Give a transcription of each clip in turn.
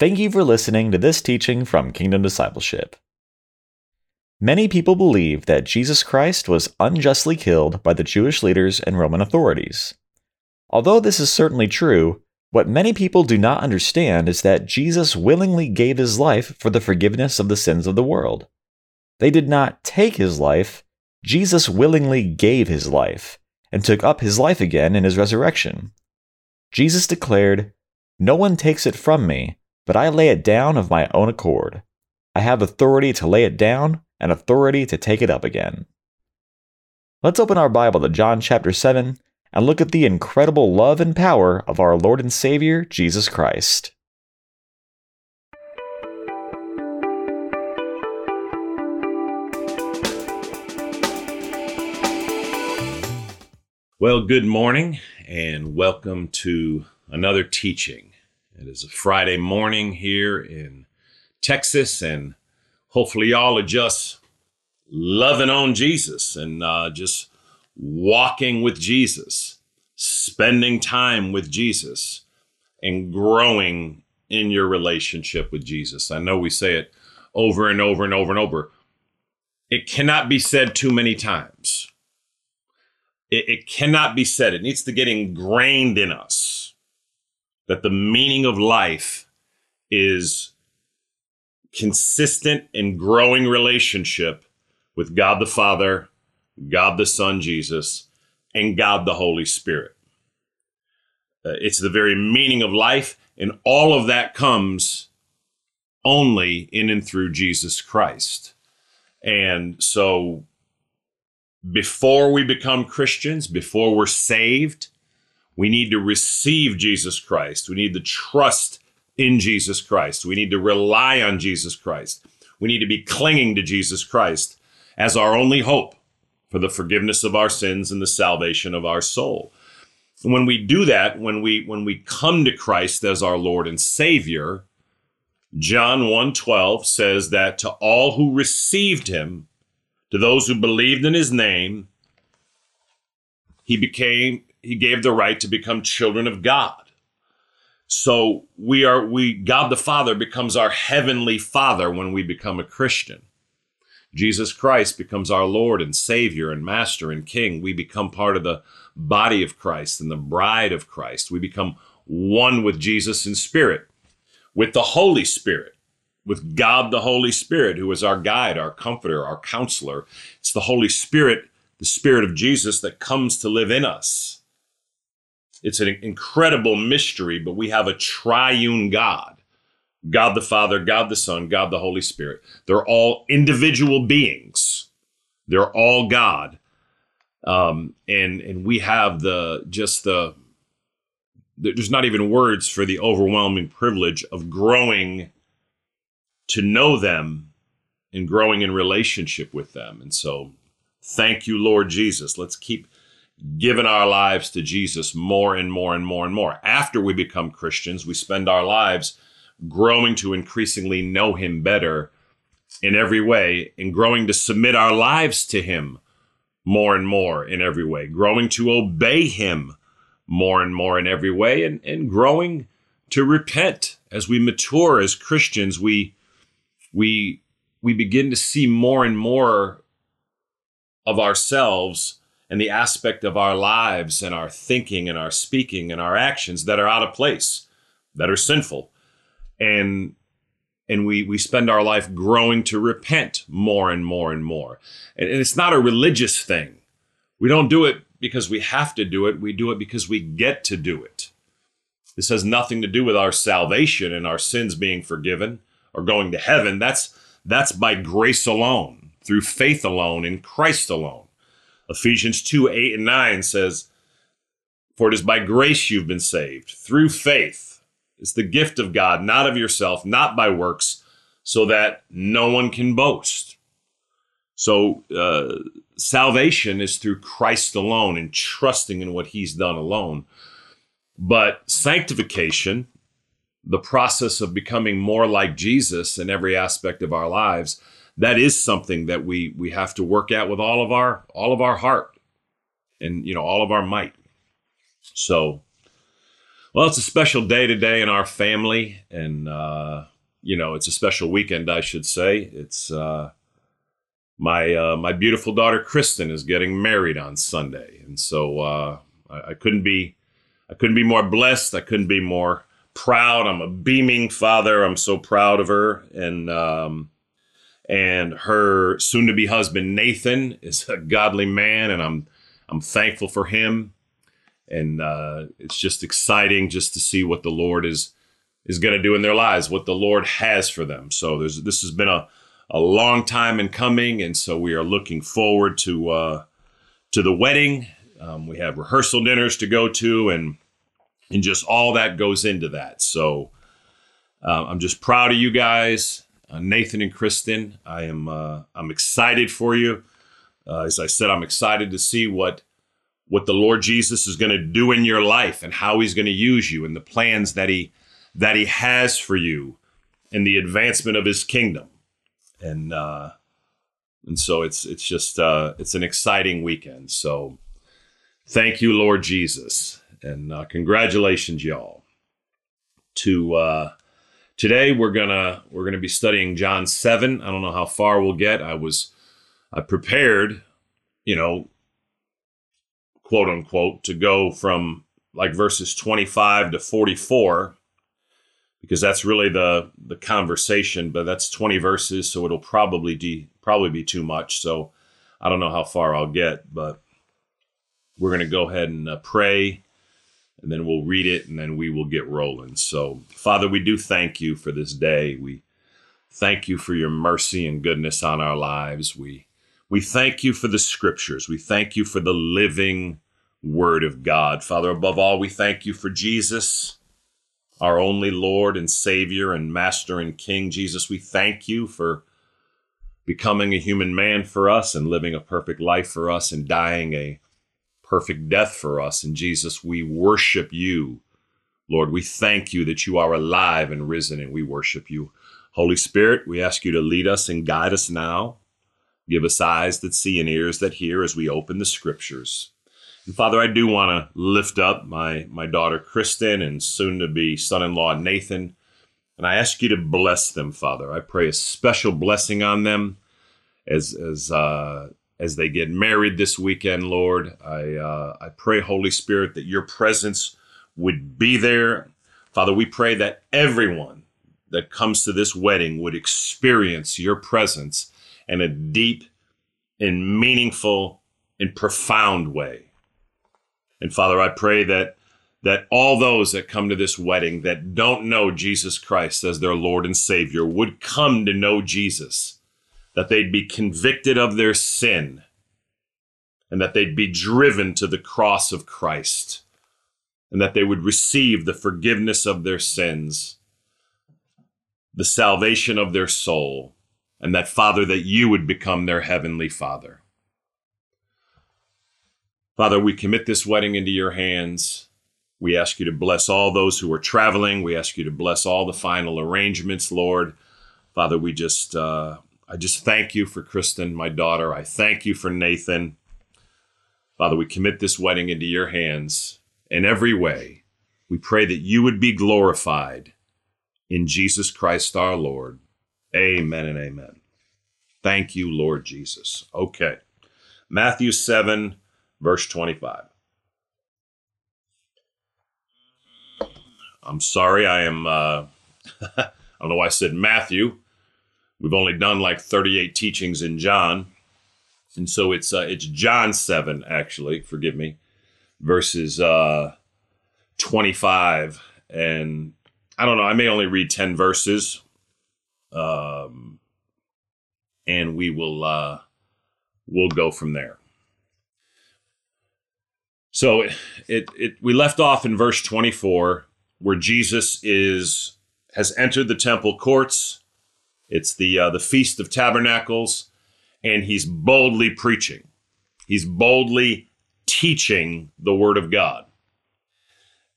Thank you for listening to this teaching from Kingdom Discipleship. Many people believe that Jesus Christ was unjustly killed by the Jewish leaders and Roman authorities. Although this is certainly true, what many people do not understand is that Jesus willingly gave his life for the forgiveness of the sins of the world. They did not take his life, Jesus willingly gave his life and took up his life again in his resurrection. Jesus declared, No one takes it from me, but I lay it down of my own accord. I have authority to lay it down and authority to take it up again. Let's open our Bible to John chapter 7 and look at the incredible love and power of our Lord and Savior, Jesus Christ. Well, good morning and welcome to another teaching. It is a Friday morning here in Texas, and hopefully, y'all are just loving on Jesus and uh, just walking with Jesus, spending time with Jesus, and growing in your relationship with Jesus. I know we say it over and over and over and over. It cannot be said too many times it, it cannot be said. It needs to get ingrained in us that the meaning of life is consistent and growing relationship with God the Father, God the Son, Jesus, and God the Holy Spirit. Uh, it's the very meaning of life, and all of that comes only in and through Jesus Christ. And so before we become Christians, before we're saved, we need to receive Jesus Christ. We need to trust in Jesus Christ. We need to rely on Jesus Christ. We need to be clinging to Jesus Christ as our only hope for the forgiveness of our sins and the salvation of our soul. And when we do that, when we when we come to Christ as our Lord and Savior, John 1:12 says that to all who received him, to those who believed in his name, he became he gave the right to become children of God. So we are we God the Father becomes our heavenly Father when we become a Christian. Jesus Christ becomes our Lord and Savior and Master and King. We become part of the body of Christ and the bride of Christ. We become one with Jesus in spirit, with the Holy Spirit with God the Holy Spirit, who is our guide, our comforter, our counselor. It's the Holy Spirit, the Spirit of Jesus, that comes to live in us. It's an incredible mystery, but we have a triune God God the Father, God the Son, God the Holy Spirit. They're all individual beings, they're all God. Um, and and we have the just the there's not even words for the overwhelming privilege of growing to know them and growing in relationship with them. And so, thank you, Lord Jesus. Let's keep giving our lives to Jesus more and more and more and more. After we become Christians, we spend our lives growing to increasingly know Him better in every way and growing to submit our lives to Him more and more in every way, growing to obey Him more and more in every way, and, and growing to repent. As we mature as Christians, we we we begin to see more and more of ourselves and the aspect of our lives and our thinking and our speaking and our actions that are out of place, that are sinful. And and we we spend our life growing to repent more and more and more. And, and it's not a religious thing. We don't do it because we have to do it. We do it because we get to do it. This has nothing to do with our salvation and our sins being forgiven or going to heaven. That's that's by grace alone, through faith alone, in Christ alone. Ephesians 2 8 and 9 says, For it is by grace you've been saved, through faith. It's the gift of God, not of yourself, not by works, so that no one can boast. So, uh, salvation is through Christ alone and trusting in what he's done alone. But sanctification the process of becoming more like Jesus in every aspect of our lives, that is something that we we have to work at with all of our all of our heart and you know all of our might. So Well, it's a special day today in our family, and uh, you know, it's a special weekend, I should say. It's uh, my uh, my beautiful daughter Kristen is getting married on Sunday, and so uh, I, I couldn't be I couldn't be more blessed. I couldn't be more proud. I'm a beaming father. I'm so proud of her, and um, and her soon-to-be husband Nathan is a godly man, and I'm I'm thankful for him and uh, it's just exciting just to see what the Lord is is going to do in their lives, what the Lord has for them. So there's this has been a a long time in coming, and so we are looking forward to uh, to the wedding. Um, we have rehearsal dinners to go to, and and just all that goes into that. So uh, I'm just proud of you guys, Nathan and Kristen. I am uh, I'm excited for you. Uh, as I said, I'm excited to see what what the Lord Jesus is going to do in your life and how he's going to use you and the plans that he that he has for you in the advancement of his kingdom. And uh and so it's it's just uh it's an exciting weekend. So thank you Lord Jesus and uh, congratulations y'all. To uh today we're to we're to be studying John 7. I don't know how far we'll get. I was I prepared, you know, quote unquote, to go from like verses 25 to 44 because that's really the the conversation but that's 20 verses so it'll probably de, probably be too much so i don't know how far i'll get but we're going to go ahead and uh, pray and then we'll read it and then we will get rolling so father we do thank you for this day we thank you for your mercy and goodness on our lives we we thank you for the scriptures. We thank you for the living word of God. Father, above all, we thank you for Jesus, our only Lord and Savior and Master and King. Jesus, we thank you for becoming a human man for us and living a perfect life for us and dying a perfect death for us. And Jesus, we worship you. Lord, we thank you that you are alive and risen, and we worship you. Holy Spirit, we ask you to lead us and guide us now. Give us eyes that see and ears that hear as we open the scriptures. And Father, I do want to lift up my, my daughter Kristen and soon to be son in law Nathan. And I ask you to bless them, Father. I pray a special blessing on them as, as, uh, as they get married this weekend, Lord. I, uh, I pray, Holy Spirit, that your presence would be there. Father, we pray that everyone that comes to this wedding would experience your presence in a deep and meaningful and profound way. And Father, I pray that that all those that come to this wedding that don't know Jesus Christ as their Lord and Savior would come to know Jesus, that they'd be convicted of their sin, and that they'd be driven to the cross of Christ, and that they would receive the forgiveness of their sins, the salvation of their soul, and that, Father, that you would become their heavenly Father. Father, we commit this wedding into your hands. We ask you to bless all those who are traveling. We ask you to bless all the final arrangements, Lord. Father, we just, uh, I just thank you for Kristen, my daughter. I thank you for Nathan. Father, we commit this wedding into your hands in every way. We pray that you would be glorified in Jesus Christ our Lord. Amen and amen. Thank you, Lord Jesus. Okay. Matthew 7, verse 25. I'm sorry, I am, uh, I don't know why I said Matthew. We've only done like 38 teachings in John. And so it's, uh, it's John 7, actually, forgive me, verses uh, 25. And I don't know, I may only read 10 verses um, and we will uh, we'll go from there. So it, it, it we left off in verse 24 where Jesus is has entered the temple courts. It's the uh, the feast of tabernacles, and he's boldly preaching. He's boldly teaching the word of God,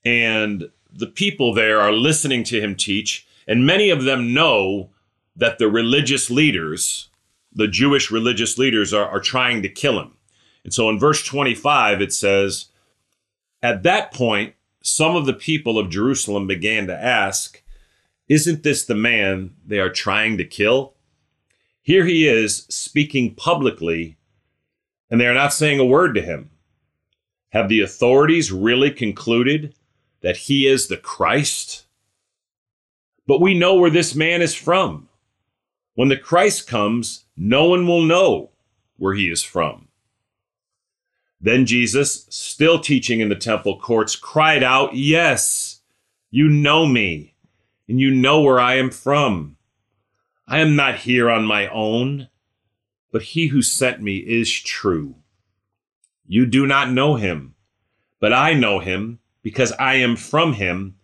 and the people there are listening to him teach, and many of them know that the religious leaders, the Jewish religious leaders, are, are trying to kill him. And so in verse 25, it says, At that point, some of the people of Jerusalem began to ask, Isn't this the man they are trying to kill? Here he is speaking publicly, and they are not saying a word to him. Have the authorities really concluded that he is the Christ? But we know where this man is from. When the Christ comes, no one will know where he is from. Then Jesus, still teaching in the temple courts, cried out, Yes, you know me, and you know where I am from. I am not here on my own, but he who sent me is true. You do not know him, but I know him because I am from him,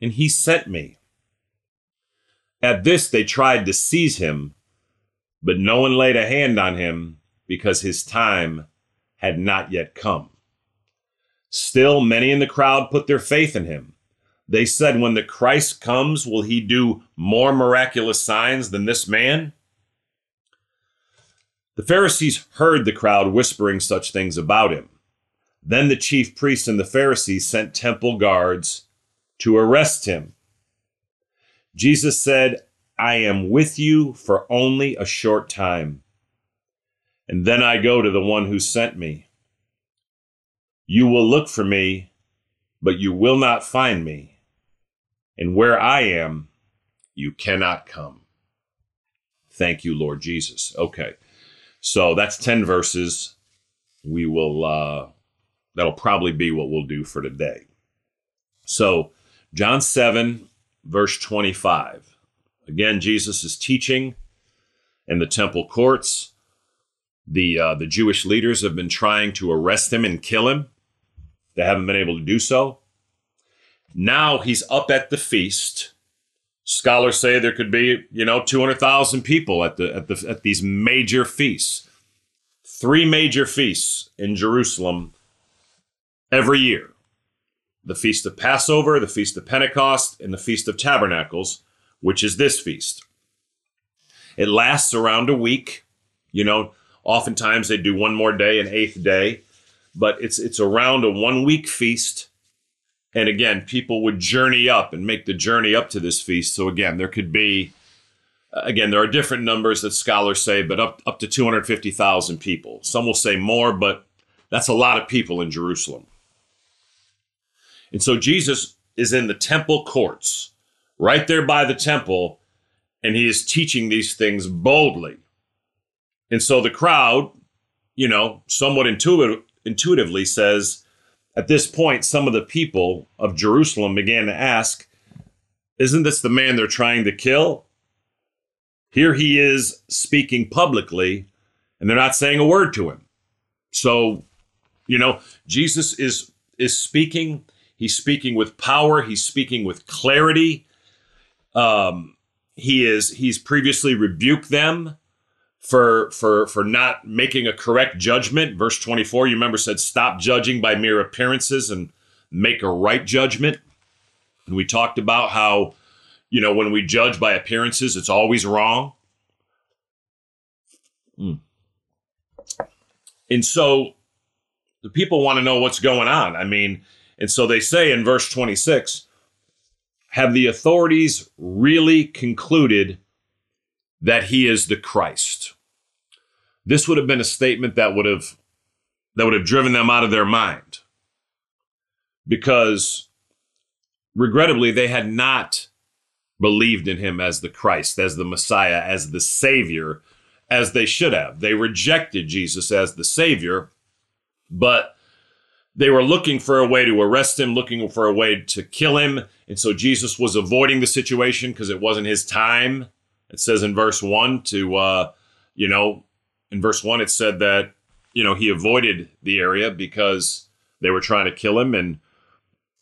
and he sent me. At this they tried to seize him, but no one laid a hand on him because his time had not yet come. Still, many in the crowd put their faith in him. They said, When the Christ comes, will he do more miraculous signs than this man? The Pharisees heard the crowd whispering such things about him. Then the chief priests and the Pharisees sent temple guards to arrest him. Jesus said, I am with you for only a short time and then I go to the one who sent me. You will look for me, but you will not find me. And where I am, you cannot come. Thank you, Lord Jesus. Okay. So that's 10 verses. We will, uh, that'll probably be what we'll do for today. So, John 7, verse 25. Again, Jesus is teaching in the temple courts. The uh, the Jewish leaders have been trying to arrest him and kill him. They haven't been able to do so. Now he's up at the feast. Scholars say there could be, you know, 200,000 people at the at the at these major feasts. Three major feasts in Jerusalem every year. The Feast of Passover, the Feast of Pentecost, and the Feast of Tabernacles, which is this feast. It lasts around a week. You know, Oftentimes they do one more day, an eighth day, but it's it's around a one week feast. And again, people would journey up and make the journey up to this feast. So again, there could be again, there are different numbers that scholars say, but up up to 250,000 people. Some will say more, but that's a lot of people in Jerusalem. And so Jesus is in the temple courts, right there by the temple, and he is teaching these things boldly. And so the crowd, you know, somewhat intuitive, intuitively says, at this point, some of the people of Jerusalem began to ask, Isn't this the man they're trying to kill? Here he is speaking publicly, and they're not saying a word to him. So, you know, Jesus is is speaking. He's speaking with power. He's speaking with clarity. Um, he is he's previously rebuked them for for for not making a correct judgment. Verse 24, you remember said, stop judging by mere appearances and make a right judgment. And we talked about how, you know, when we judge by appearances, it's always wrong. Mm. And so the people want to know what's going on. I mean, and so they say in verse 26, have the authorities really concluded that he is the Christ. This would have been a statement that would have that would have driven them out of their mind. Because regrettably they had not believed in him as the Christ, as the Messiah, as the Savior, as they should have. They rejected Jesus as the Savior, but they were looking for a way to arrest him, looking for a way to kill him. And so Jesus was avoiding the situation because it wasn't his time it says in verse one to, uh, you know, in verse one, it said that, you know, he avoided the area because they were trying to kill him. And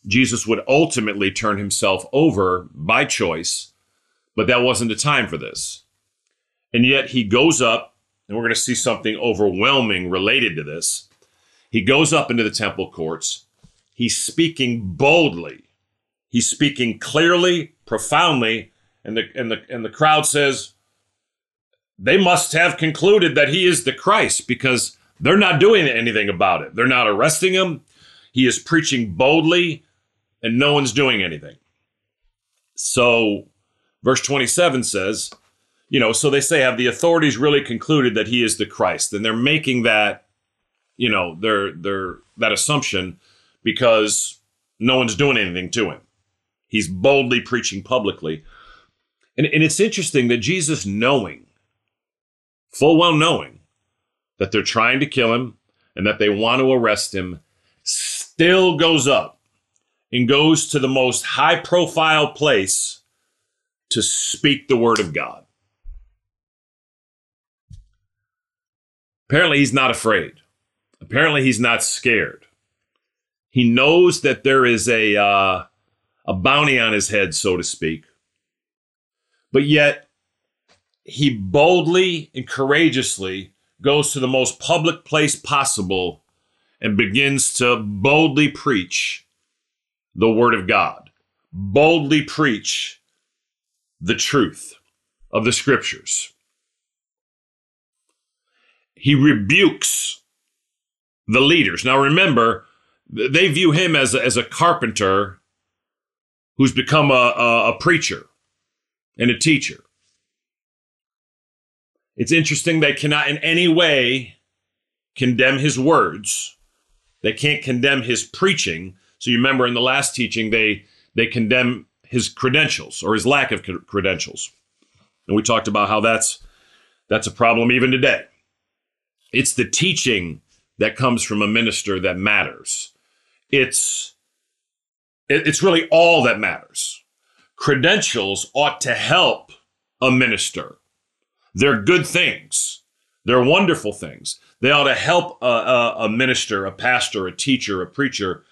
Jesus would ultimately turn himself over by choice, but that wasn't the time for this. And yet he goes up, and we're going to see something overwhelming related to this. He goes up into the temple courts. He's speaking boldly. He's speaking clearly, profoundly, and the and the and the crowd says they must have concluded that he is the Christ because they're not doing anything about it. They're not arresting him. He is preaching boldly and no one's doing anything. So, verse 27 says, you know, so they say, have the authorities really concluded that he is the Christ? And they're making that, you know, their their that assumption because no one's doing anything to him. He's boldly preaching publicly. And, and it's interesting that Jesus, knowing, full well knowing, that they're trying to kill him and that they want to arrest him, still goes up and goes to the most high profile place to speak the word of God. Apparently, he's not afraid. Apparently, he's not scared. He knows that there is a, uh, a bounty on his head, so to speak. But yet, he boldly and courageously goes to the most public place possible and begins to boldly preach the Word of God, boldly preach the truth of the Scriptures. He rebukes the leaders. Now remember, they view him as a, as a carpenter who's become a, a, a preacher and a teacher. It's interesting they cannot in any way condemn his words. They can't condemn his preaching. So you remember in the last teaching they they condemn his credentials or his lack of credentials. And we talked about how that's that's a problem even today. It's the teaching that comes from a minister that matters. It's it's really all that matters. Credentials ought to help a minister they're good things. They're wonderful things. They ought to help a, a, a minister, a pastor, a teacher, a preacher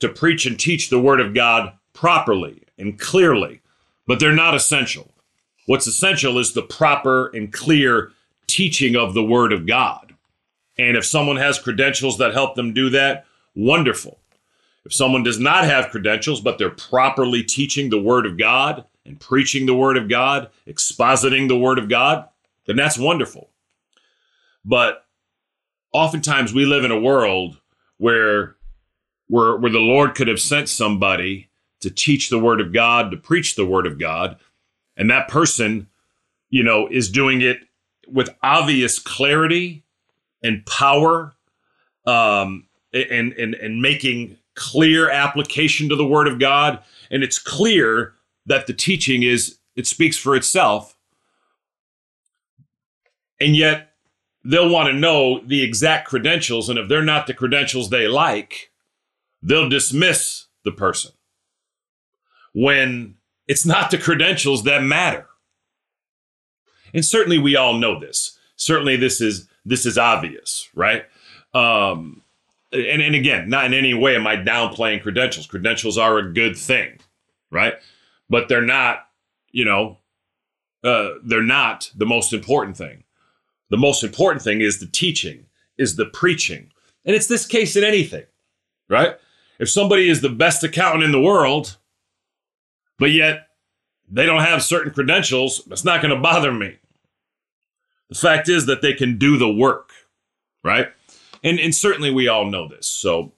to preach and teach the Word of God properly and clearly, but they're not essential. What's essential is the proper and clear teaching of the Word of God. And if someone has credentials that help them do that, wonderful. If someone does not have credentials, but they're properly teaching the Word of God and preaching the Word of God, expositing the Word of God, then that's wonderful. But oftentimes we live in a world where where where the Lord could have sent somebody to teach the word of God, to preach the word of God, and that person, you know, is doing it with obvious clarity and power, um, and and and making clear application to the word of God, and it's clear that the teaching is it speaks for itself and yet they'll want to know the exact credentials. And if they're not the credentials they like, they'll dismiss the person when it's not the credentials that matter. And certainly we all know this. Certainly this is this is obvious, right? Um, and, and again, not in any way am I downplaying credentials. Credentials are a good thing, right? But they're not, you know, uh, they're not the most important thing. The most important thing is the teaching, is the preaching. And it's this case in anything, right? If somebody is the best accountant in the world, but yet they don't have certain credentials, it's not going to bother me. The fact is that they can do the work, right? And, and certainly we all know this. So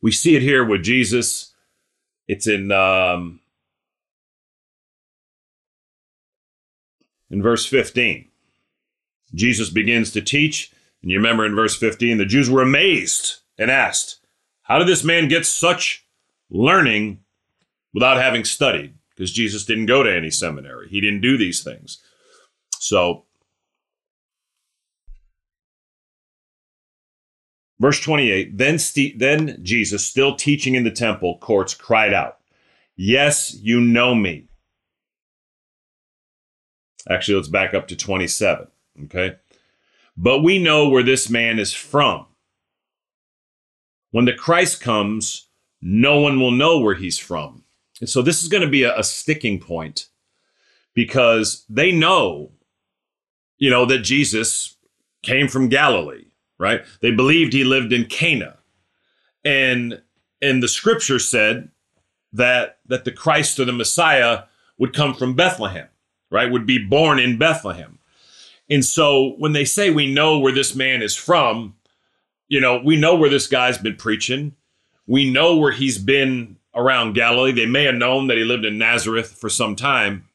we see it here with Jesus. It's in um, in verse 15. Jesus begins to teach. And you remember in verse 15, the Jews were amazed and asked, How did this man get such learning without having studied? Because Jesus didn't go to any seminary, he didn't do these things. So, verse 28 then, St- then Jesus, still teaching in the temple courts, cried out, Yes, you know me. Actually, let's back up to 27. Okay. But we know where this man is from. When the Christ comes, no one will know where he's from. And so this is going to be a, a sticking point because they know, you know, that Jesus came from Galilee, right? They believed he lived in Cana. And and the scripture said that that the Christ or the Messiah would come from Bethlehem, right? Would be born in Bethlehem. And so when they say we know where this man is from, you know, we know where this guy's been preaching. We know where he's been around Galilee. They may have known that he lived in Nazareth for some time.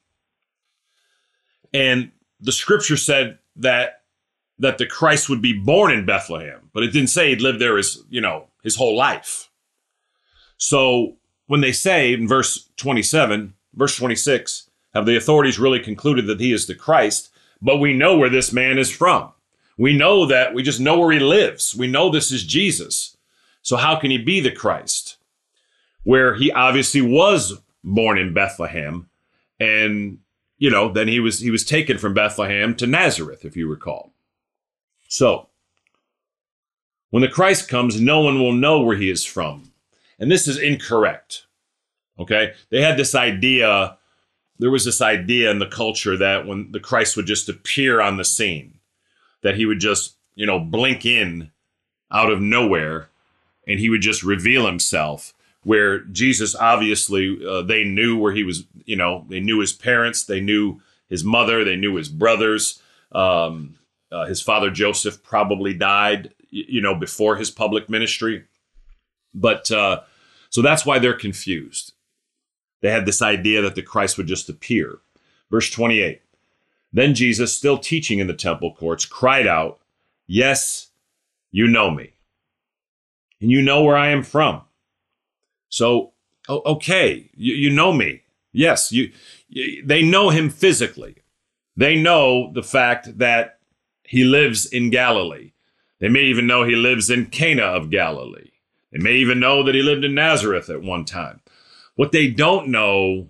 And the scripture said that that the Christ would be born in Bethlehem, but it didn't say he'd lived there his, you know, his whole life. So when they say in verse 27, verse 26, have the authorities really concluded that he is the Christ? But we know where this man is from. We know that we just know where he lives. We know this is Jesus. So how can he be the Christ? Where he obviously was born in Bethlehem and you know, then he was he was taken from Bethlehem to Nazareth if you recall. So, when the Christ comes, no one will know where he is from. And this is incorrect. Okay? They had this idea, there was this idea in the culture that when the Christ would just appear on the scene, that he would just, you know, blink in out of nowhere and he would just reveal himself. Where Jesus obviously, uh, they knew where he was, you know, they knew his parents, they knew his mother, they knew his brothers. Um, uh, his father Joseph probably died, you know, before his public ministry. But uh, so that's why they're confused. They had this idea that the Christ would just appear. Verse 28 Then Jesus, still teaching in the temple courts, cried out, Yes, you know me, and you know where I am from. So, okay, you, you know me. Yes, you, you, they know him physically. They know the fact that he lives in Galilee. They may even know he lives in Cana of Galilee. They may even know that he lived in Nazareth at one time. What they don't know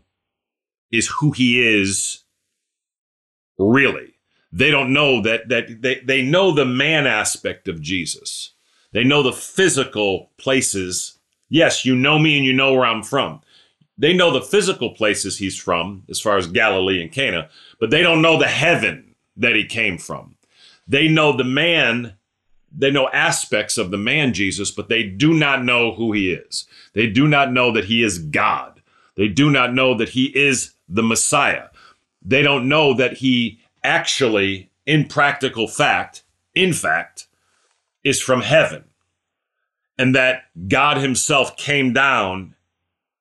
is who he is really. They don't know that that they, they know the man aspect of Jesus. They know the physical places. Yes, you know me and you know where I'm from. They know the physical places he's from, as far as Galilee and Cana, but they don't know the heaven that he came from. They know the man, they know aspects of the man Jesus, but they do not know who he is. They do not know that he is God. They do not know that he is the Messiah. They don't know that he actually, in practical fact, in fact, is from heaven. And that God himself came down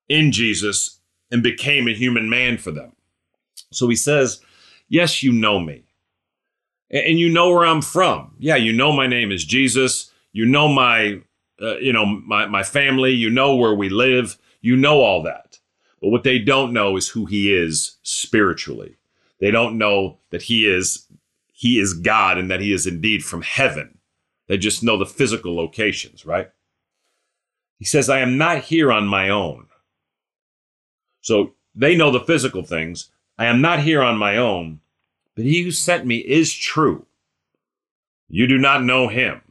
in Jesus and became a human man for them. So he says, Yes, you know me and you know where I'm from. Yeah, you know my name is Jesus. You know my, uh, you know my my family. You know where we live. You know all that. But what they don't know is who He is spiritually. They don't know that He is He is God and that He is indeed from heaven. They just know the physical locations, right? He says, "I am not here on my own." So they know the physical things. I am not here on my own, but he who sent me is true. You do not know him.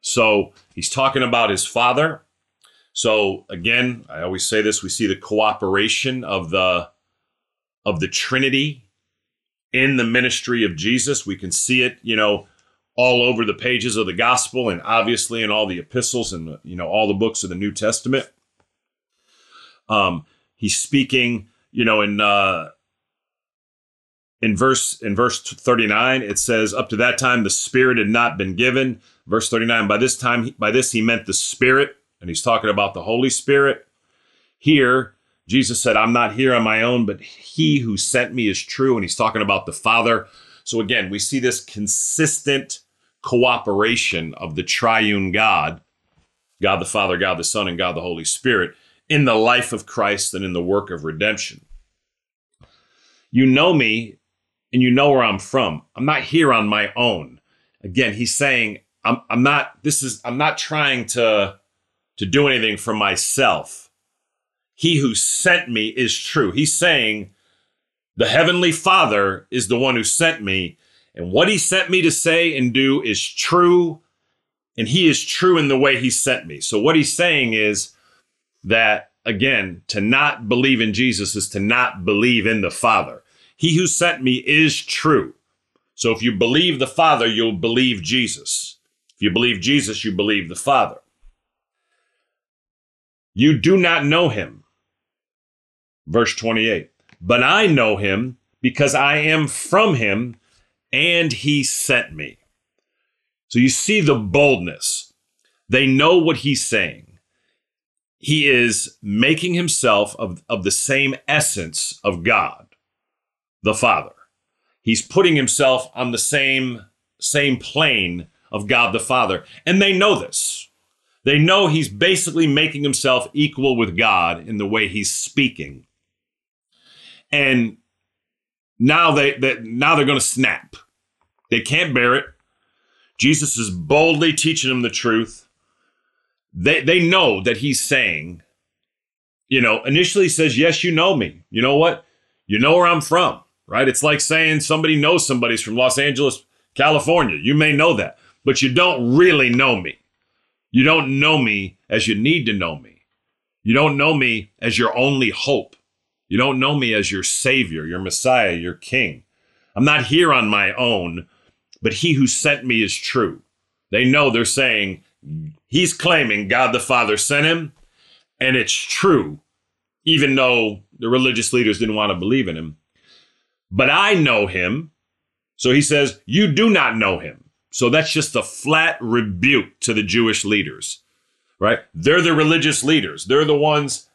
So he's talking about his father. So again, I always say this, we see the cooperation of the of the Trinity in the ministry of Jesus. We can see it, you know, all over the pages of the gospel and obviously in all the epistles and you know all the books of the New Testament. Um, he's speaking, you know, in uh, in verse in verse 39 it says up to that time the spirit had not been given. Verse 39 by this time by this he meant the spirit and he's talking about the holy spirit. Here jesus said i'm not here on my own but he who sent me is true and he's talking about the father. So again we see this consistent cooperation of the triune god god the father god the son and god the holy spirit in the life of christ and in the work of redemption. You know me and you know where I'm from. I'm not here on my own. Again, he's saying, I'm, I'm not, this is, I'm not trying to, to do anything for myself. He who sent me is true. He's saying, the heavenly father is the one who sent me. And what he sent me to say and do is true. And he is true in the way he sent me. So what he's saying is that, again, to not believe in Jesus is to not believe in the Father. He who sent me is true. So if you believe the Father, you'll believe Jesus. If you believe Jesus, you believe the Father. You do not know him. Verse 28. But I know him because I am from him and he sent me. So you see the boldness. They know what he's saying. he is making himself of, of the same essence of God, the Father. He's putting himself on the same, same plane of God the Father. And they know this. They know he's basically making himself equal with God in the way he's speaking. And now they, they now they're going to snap. They can't bear it. Jesus is boldly teaching them the truth. They they know that he's saying, you know, initially he says, "Yes, you know me. You know what? You know where I'm from." Right? It's like saying somebody knows somebody's from Los Angeles, California. You may know that, but you don't really know me. You don't know me as you need to know me. You don't know me as your only hope. You don't know me as your Savior, your Messiah, your King. I'm not here on my own, but He who sent me is true. They know they're saying, He's claiming God the Father sent Him, and it's true, even though the religious leaders didn't want to believe in Him. But I know Him. So He says, You do not know Him. So that's just a flat rebuke to the Jewish leaders, right? They're the religious leaders. They're the ones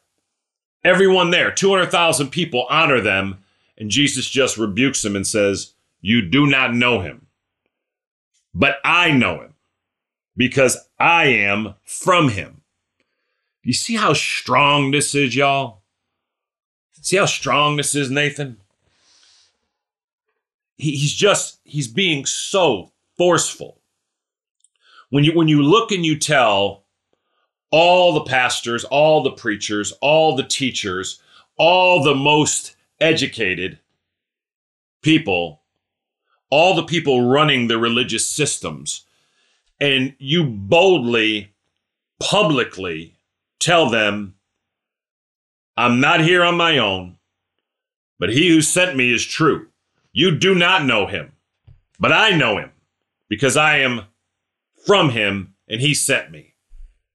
Everyone there, 200,000 people honor them, and Jesus just rebukes them and says, You do not know him. But I know him because I am from him. You see how strong this is, y'all? See how strong this is, Nathan? He's just, he's being so forceful. When you, when you look and you tell all the pastors, all the preachers, all the teachers, all the most educated people, all the people running the religious systems, and you boldly, publicly tell them, I'm not here on my own, but he who sent me is true. You do not know him, but I know him because I am from him and he sent me.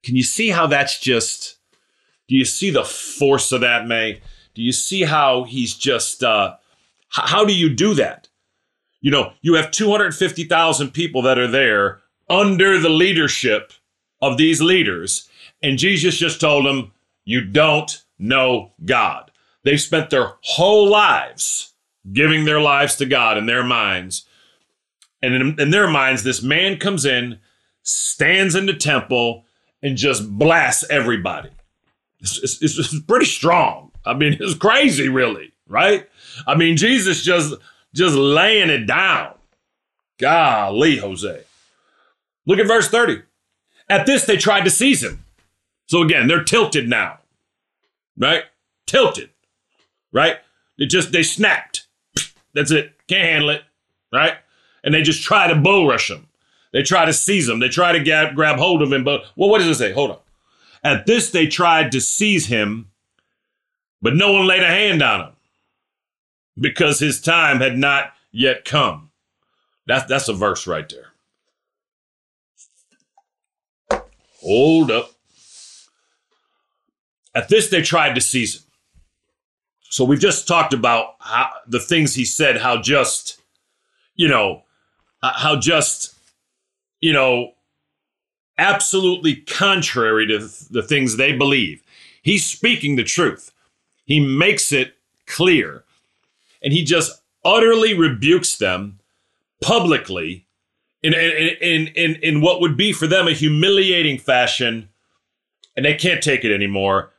Can you see how that's just? Do you see the force of that, May? Do you see how he's just? Uh, how do you do that? You know, you have 250,000 people that are there under the leadership of these leaders, and Jesus just told them, You don't know God. They've spent their whole lives giving their lives to God in their minds. And in, in their minds, this man comes in, stands in the temple, and just blasts everybody. It's, it's, it's, pretty strong. I mean, it's crazy, really, right? I mean, Jesus just just laying it down. Golly, Jose. Look at verse 30. At this, they tried to seize him. So again, they're tilted now, right? Tilted, right? They just they snapped. That's it. Can't handle it, right? And they just try to bull rush him. They try to seize him. They try to get, grab hold of him. But, well, what does it say? Hold on. At this, they tried to seize him, but no one laid a hand on him because his time had not yet come. That's, that's a verse right there. Hold up. At this, they tried to seize him. So we've just talked about how, the things he said, how just, you know, how just you know, absolutely contrary to the things they believe. He's speaking the truth. He makes it clear. And he just utterly rebukes them publicly in, in, in, in, what would be for them a humiliating fashion. And they can't take it anymore.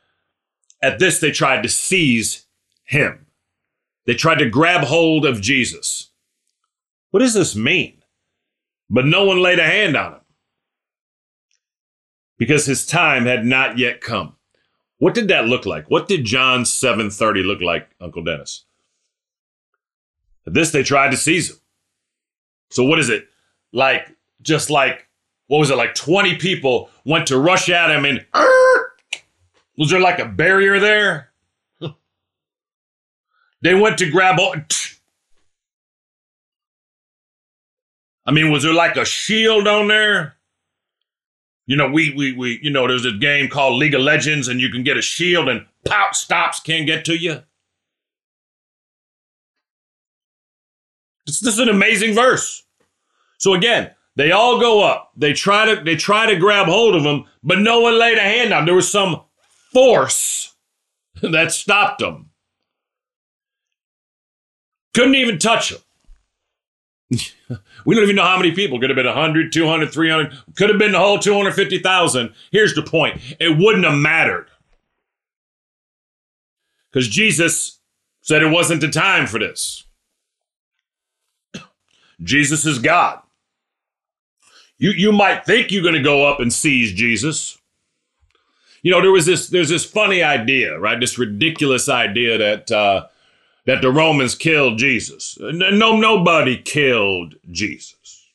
At this, they tried to seize him. They tried to grab hold of Jesus. What does this mean? but no one laid a hand on him because his time had not yet come. What did that look like? What did John 7:30 look like, Uncle Dennis? At this they tried to seize him. So what is it? Like just like what was it like 20 people went to rush at him and was there like a barrier there? They went to grab all I mean, was there like a shield on there? You know, we we we you know, there's a game called League of Legends, and you can get a shield and pout stops can't get to you. This, this is an amazing verse. So again, they all go up. They try to they try to grab hold of him, but no one laid a hand on. There was some force that stopped him. Couldn't even touch them. we don't even know how many people. Could have been 100, 200, 300. Could have been the whole 250,000. Here's the point it wouldn't have mattered. Because Jesus said it wasn't the time for this. Jesus is God. You, you might think you're going to go up and seize Jesus. You know, there was this there's this funny idea, right? This ridiculous idea that uh, that the Romans killed Jesus. No, nobody killed Jesus.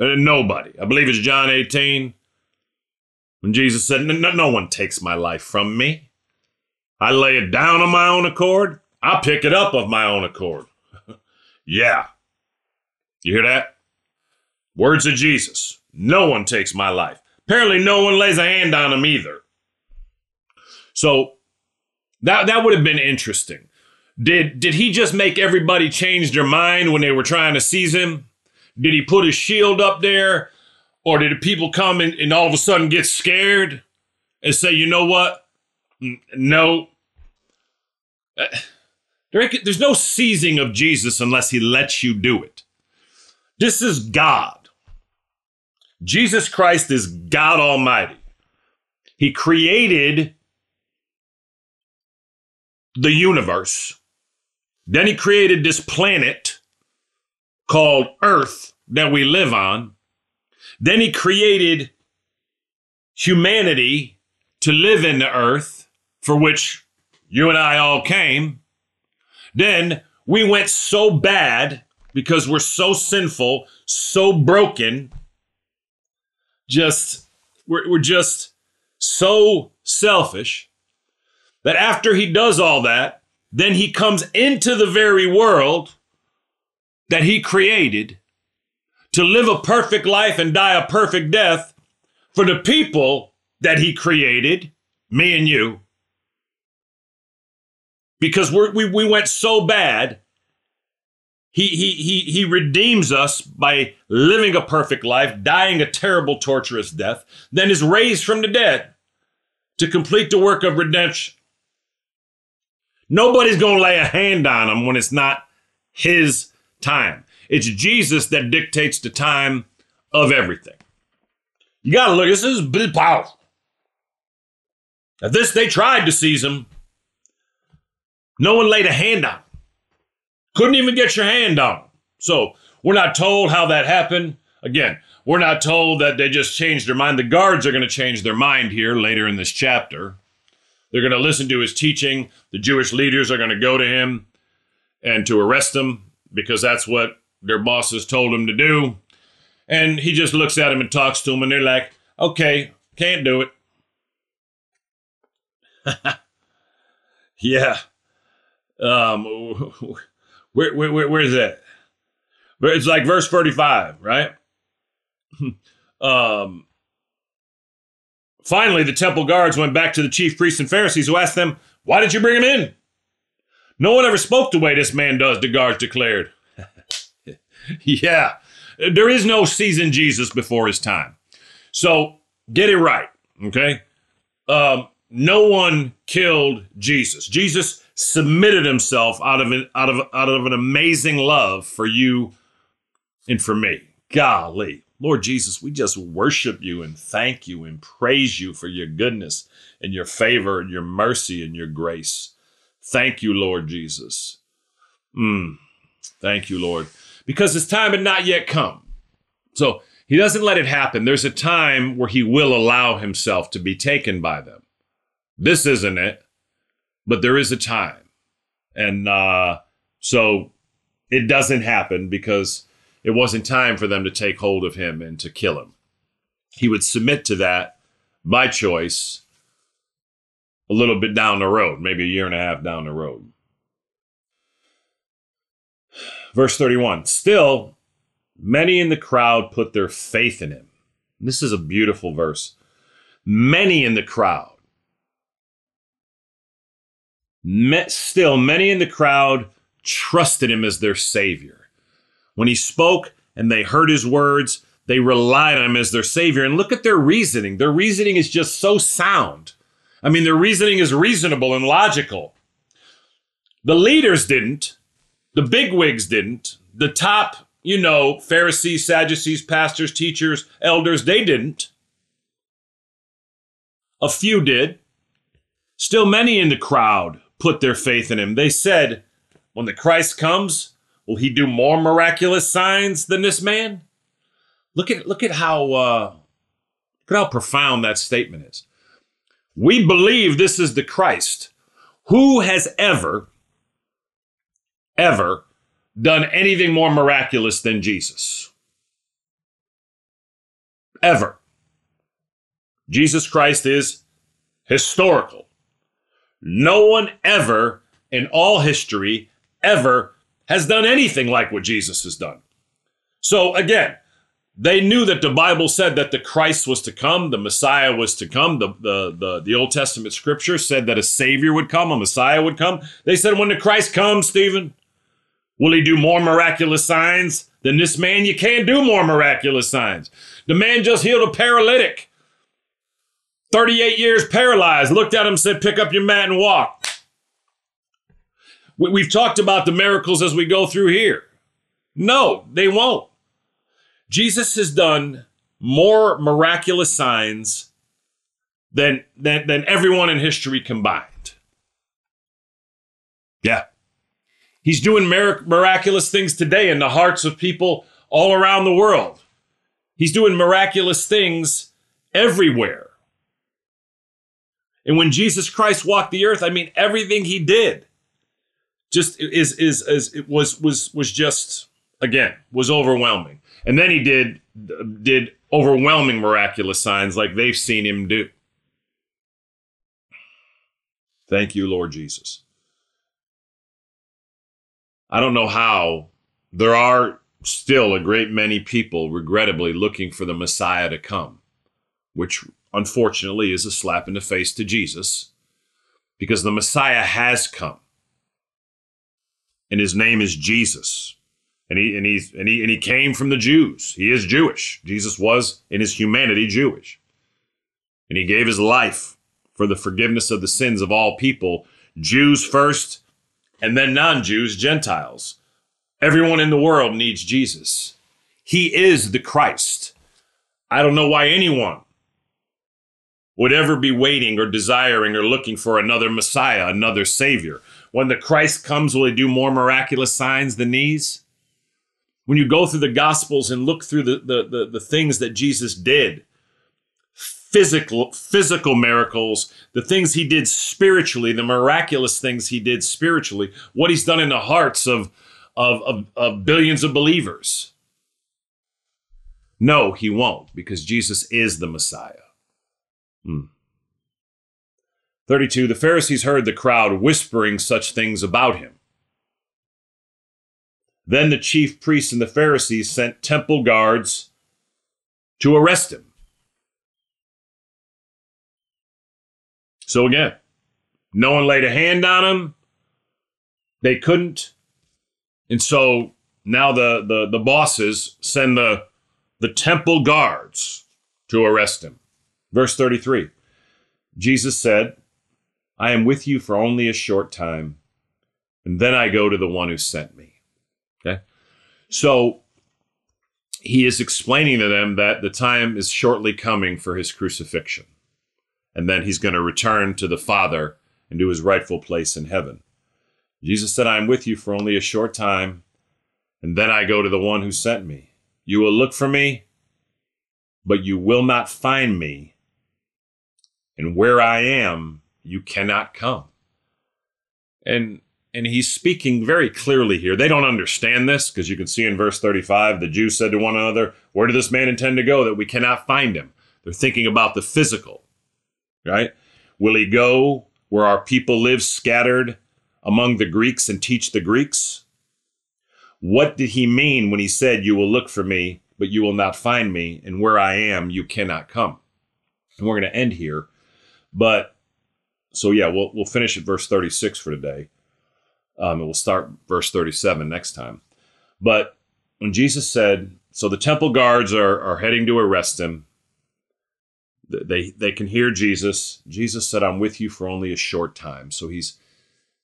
Uh, nobody. I believe it's John 18 when Jesus said, no, no one takes my life from me. I lay it down on my own accord. I pick it up of my own accord. yeah. You hear that? Words of Jesus. No one takes my life. Apparently, no one lays a hand on him either. So that that would have been interesting. Did did he just make everybody change their mind when they were trying to seize him? Did he put his shield up there? Or did people come and, and all of a sudden get scared and say, you know what? No. Uh, there's no seizing of Jesus unless he lets you do it. This is God. Jesus Christ is God Almighty. He created the universe. Then he created this planet called Earth that we live on. Then he created humanity to live in the earth for which you and I all came. Then we went so bad because we're so sinful, so broken, just, we're, we're just so selfish that after he does all that, then he comes into the very world that he created to live a perfect life and die a perfect death for the people that he created, me and you. Because we we, we went so bad he, he, he, he redeems us by living a perfect life, dying a terrible, torturous death, then is raised from the dead to complete the work of redemption. Nobody's going to lay a hand on him when it's not his time. It's Jesus that dictates the time of everything. You got to look, this is pretty this, they tried to seize him. No one laid a hand on him. Couldn't even get your hand on them. So we're not told how that happened. Again, we're not told that they just changed their mind. The guards are going to change their mind here later in this chapter. They're going to listen to his teaching. The Jewish leaders are going to go to him and to arrest him because that's what their bosses told him to do. And he just looks at him and talks to him, and they're like, okay, can't do it. yeah. Um, where, where, where where's that? But it's like verse 35, right? um, finally, the temple guards went back to the chief priests and Pharisees who asked them, Why did you bring him in? No one ever spoke the way this man does, the guards declared. yeah, there is no seasoned Jesus before his time. So get it right, okay? Um, no one killed Jesus. Jesus submitted himself out of an, out of out of an amazing love for you and for me. Golly, Lord Jesus, we just worship you and thank you and praise you for your goodness and your favor and your mercy and your grace. Thank you, Lord Jesus. Mm, thank you, Lord, because his time had not yet come. So he doesn't let it happen. There's a time where he will allow himself to be taken by them. This isn't it but there is a time. And uh, so it doesn't happen because it wasn't time for them to take hold of him and to kill him. He would submit to that by choice a little bit down the road, maybe a year and a half down the road. Verse 31 Still, many in the crowd put their faith in him. This is a beautiful verse. Many in the crowd still, many in the crowd trusted him as their savior. When he spoke and they heard his words, they relied on him as their savior. And look at their reasoning. Their reasoning is just so sound. I mean, their reasoning is reasonable and logical. The leaders didn't, the bigwigs didn't, the top, you know, Pharisees, Sadducees, pastors, teachers, elders, they didn't. A few did. Still, many in the crowd put their faith in him. They said, when the Christ comes, will he do more miraculous signs than this man? Look at look at how uh, look at how profound that statement is. We believe this is the Christ. Who has ever, ever done anything more miraculous than Jesus? Ever. Jesus Christ is historical. No one ever in all history ever has done anything like what Jesus has done. So again, they knew that the Bible said that the Christ was to come, the Messiah was to come. The, the, the, the Old Testament scripture said that a Savior would come, a Messiah would come. They said, when the Christ comes, Stephen, will he do more miraculous signs than this man? You can't do more miraculous signs. The man just healed a paralytic. 38 years paralyzed, looked at him, said, Pick up your mat and walk. We've talked about the miracles as we go through here. No, they won't. Jesus has done more miraculous signs than, than, than everyone in history combined. Yeah. He's doing mir- miraculous things today in the hearts of people all around the world. He's doing miraculous things everywhere. And when Jesus Christ walked the earth, I mean, everything he did just is is is it was was was just again was overwhelming. And then he did did overwhelming miraculous signs like they've seen him do. Thank you, Lord Jesus. I don't know how there are still a great many people, regrettably, looking for the Messiah to come, which unfortunately, is a slap in the face to Jesus because the Messiah has come. And his name is Jesus. And he and he's and he and he came from the Jews. He is Jewish. Jesus was in his humanity Jewish. And he gave his life for the forgiveness of the sins of all people, Jews first, and then non-Jews, Gentiles. Everyone in the world needs Jesus. He is the Christ. I don't know why anyone would ever be waiting or desiring or looking for another Messiah, another Savior. When the Christ comes, will he do more miraculous signs than these? When you go through the Gospels and look through the, the, the, the things that Jesus did, physical physical miracles, the things he did spiritually, the miraculous things he did spiritually, what he's done in the hearts of, of, of, of billions of believers. No, he won't, because Jesus is the Messiah. Hmm. 32. The Pharisees heard the crowd whispering such things about him. Then the chief priests and the Pharisees sent temple guards to arrest him. So again, no one laid a hand on him. They couldn't. And so now the, the, the bosses send the, the temple guards to arrest him. Verse 33 Jesus said, I am with you for only a short time, and then I go to the one who sent me. Okay? So he is explaining to them that the time is shortly coming for his crucifixion, and then he's going to return to the Father and to his rightful place in heaven. Jesus said, I am with you for only a short time, and then I go to the one who sent me. You will look for me, but you will not find me and where I am, you cannot come. And and he's speaking very clearly here. They don't understand this because you can see in verse 35 the Jews said to one another, Where did this man intend to go that we cannot find him? They're thinking about the physical, right? Will he go where our people live scattered among the Greeks and teach the Greeks? What did he mean when he said, You will look for me, but you will not find me, and where I am, you cannot come? And we're going to end here but so yeah, we'll we'll finish at verse 36 for today. Um, and we'll start verse 37 next time. But when Jesus said, so the temple guards are, are heading to arrest him. they they can hear Jesus. Jesus said, "I'm with you for only a short time." So he's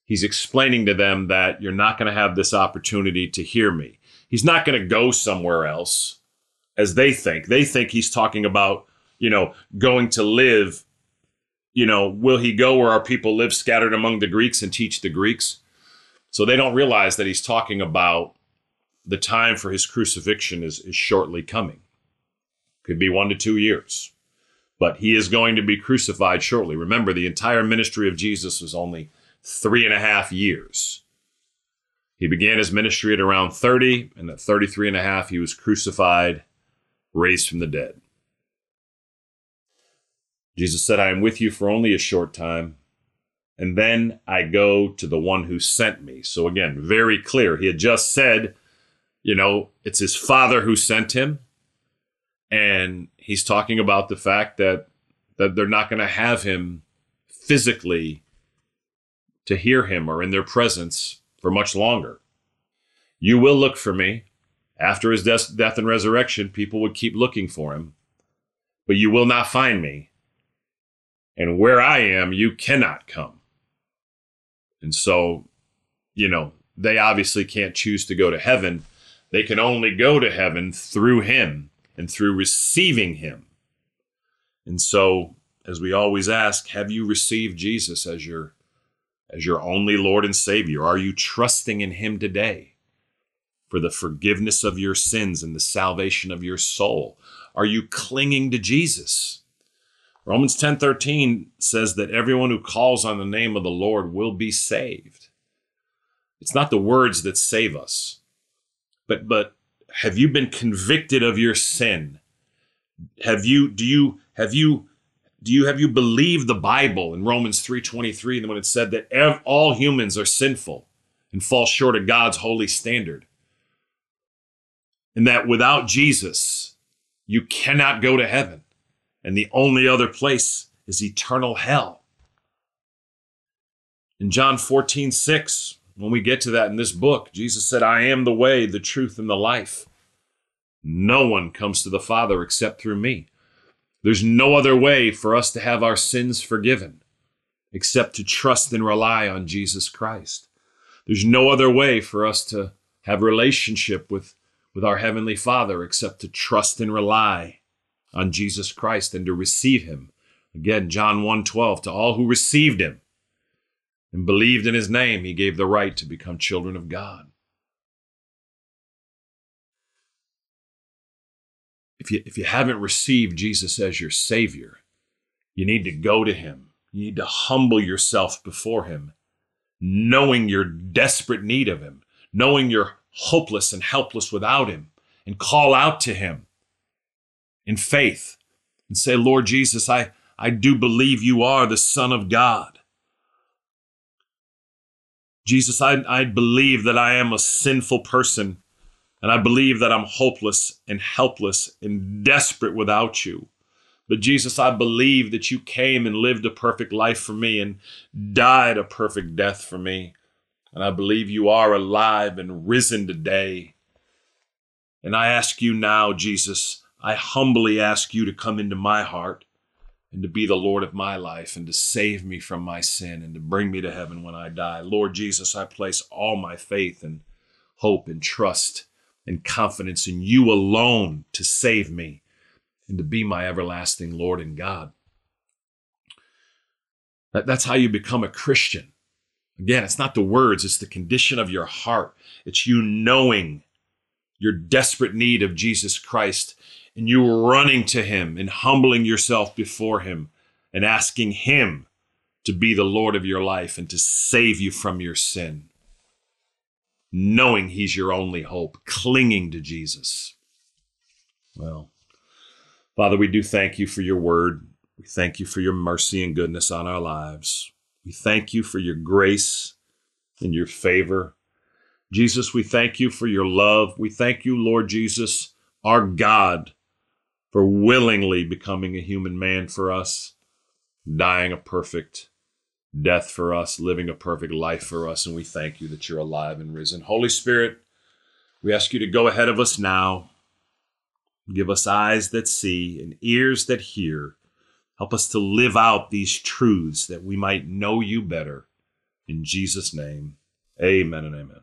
he's explaining to them that you're not going to have this opportunity to hear me. He's not going to go somewhere else as they think. They think he's talking about, you know, going to live, you know, will he go where our people live scattered among the Greeks and teach the Greeks? So they don't realize that he's talking about the time for his crucifixion is, is shortly coming. Could be one to two years. But he is going to be crucified shortly. Remember, the entire ministry of Jesus was only three and a half years. He began his ministry at around 30, and at 33 and a half, he was crucified, raised from the dead. Jesus said, I am with you for only a short time, and then I go to the one who sent me. So, again, very clear. He had just said, you know, it's his father who sent him. And he's talking about the fact that that they're not going to have him physically to hear him or in their presence for much longer. You will look for me. After his death, death and resurrection, people would keep looking for him, but you will not find me. And where I am, you cannot come. And so, you know, they obviously can't choose to go to heaven. They can only go to heaven through him and through receiving him. And so, as we always ask, have you received Jesus as your as your only Lord and Savior? Are you trusting in Him today for the forgiveness of your sins and the salvation of your soul? Are you clinging to Jesus? Romans 10:13 says that everyone who calls on the name of the Lord will be saved. It's not the words that save us. But but have you been convicted of your sin? Have you do you have you do you have you believed the Bible in Romans 3:23 when it said that ev- all humans are sinful and fall short of God's holy standard? And that without Jesus, you cannot go to heaven. And the only other place is eternal hell. In John 14, 6, when we get to that in this book, Jesus said, I am the way, the truth, and the life. No one comes to the Father except through me. There's no other way for us to have our sins forgiven except to trust and rely on Jesus Christ. There's no other way for us to have relationship with, with our Heavenly Father except to trust and rely on Jesus Christ and to receive Him. Again, John 1:12, to all who received Him and believed in His name, He gave the right to become children of God. if you if you haven't received Jesus as your savior, you need to go to him. You need to humble yourself before him, knowing your desperate need of him, knowing you're hopeless and helpless without him, and call out to him in faith and say, Lord Jesus, I, I do believe you are the Son of God. Jesus, I, I believe that I am a sinful person and I believe that I'm hopeless and helpless and desperate without you. But Jesus, I believe that you came and lived a perfect life for me and died a perfect death for me. And I believe you are alive and risen today. And I ask you now, Jesus, I humbly ask you to come into my heart and to be the Lord of my life and to save me from my sin and to bring me to heaven when I die. Lord Jesus, I place all my faith and hope and trust and confidence in you alone to save me and to be my everlasting Lord and God. That's how you become a Christian. Again, it's not the words, it's the condition of your heart. It's you knowing your desperate need of Jesus Christ and you running to him and humbling yourself before him and asking him to be the Lord of your life and to save you from your sin knowing He's your only hope, clinging to Jesus. Well, Father, we do thank you for your word. We thank you for your mercy and goodness on our lives. We thank you for your grace and your favor. Jesus, we thank you for your love. We thank you, Lord Jesus, our God, for willingly becoming a human man for us, dying a perfect death for us, living a perfect life for us. And we thank you that you're alive and risen. Holy Spirit, we ask you to go ahead of us now. Give us eyes that see and ears that hear Help us to live out these truths that we might know you better. In Jesus' name, amen and amen.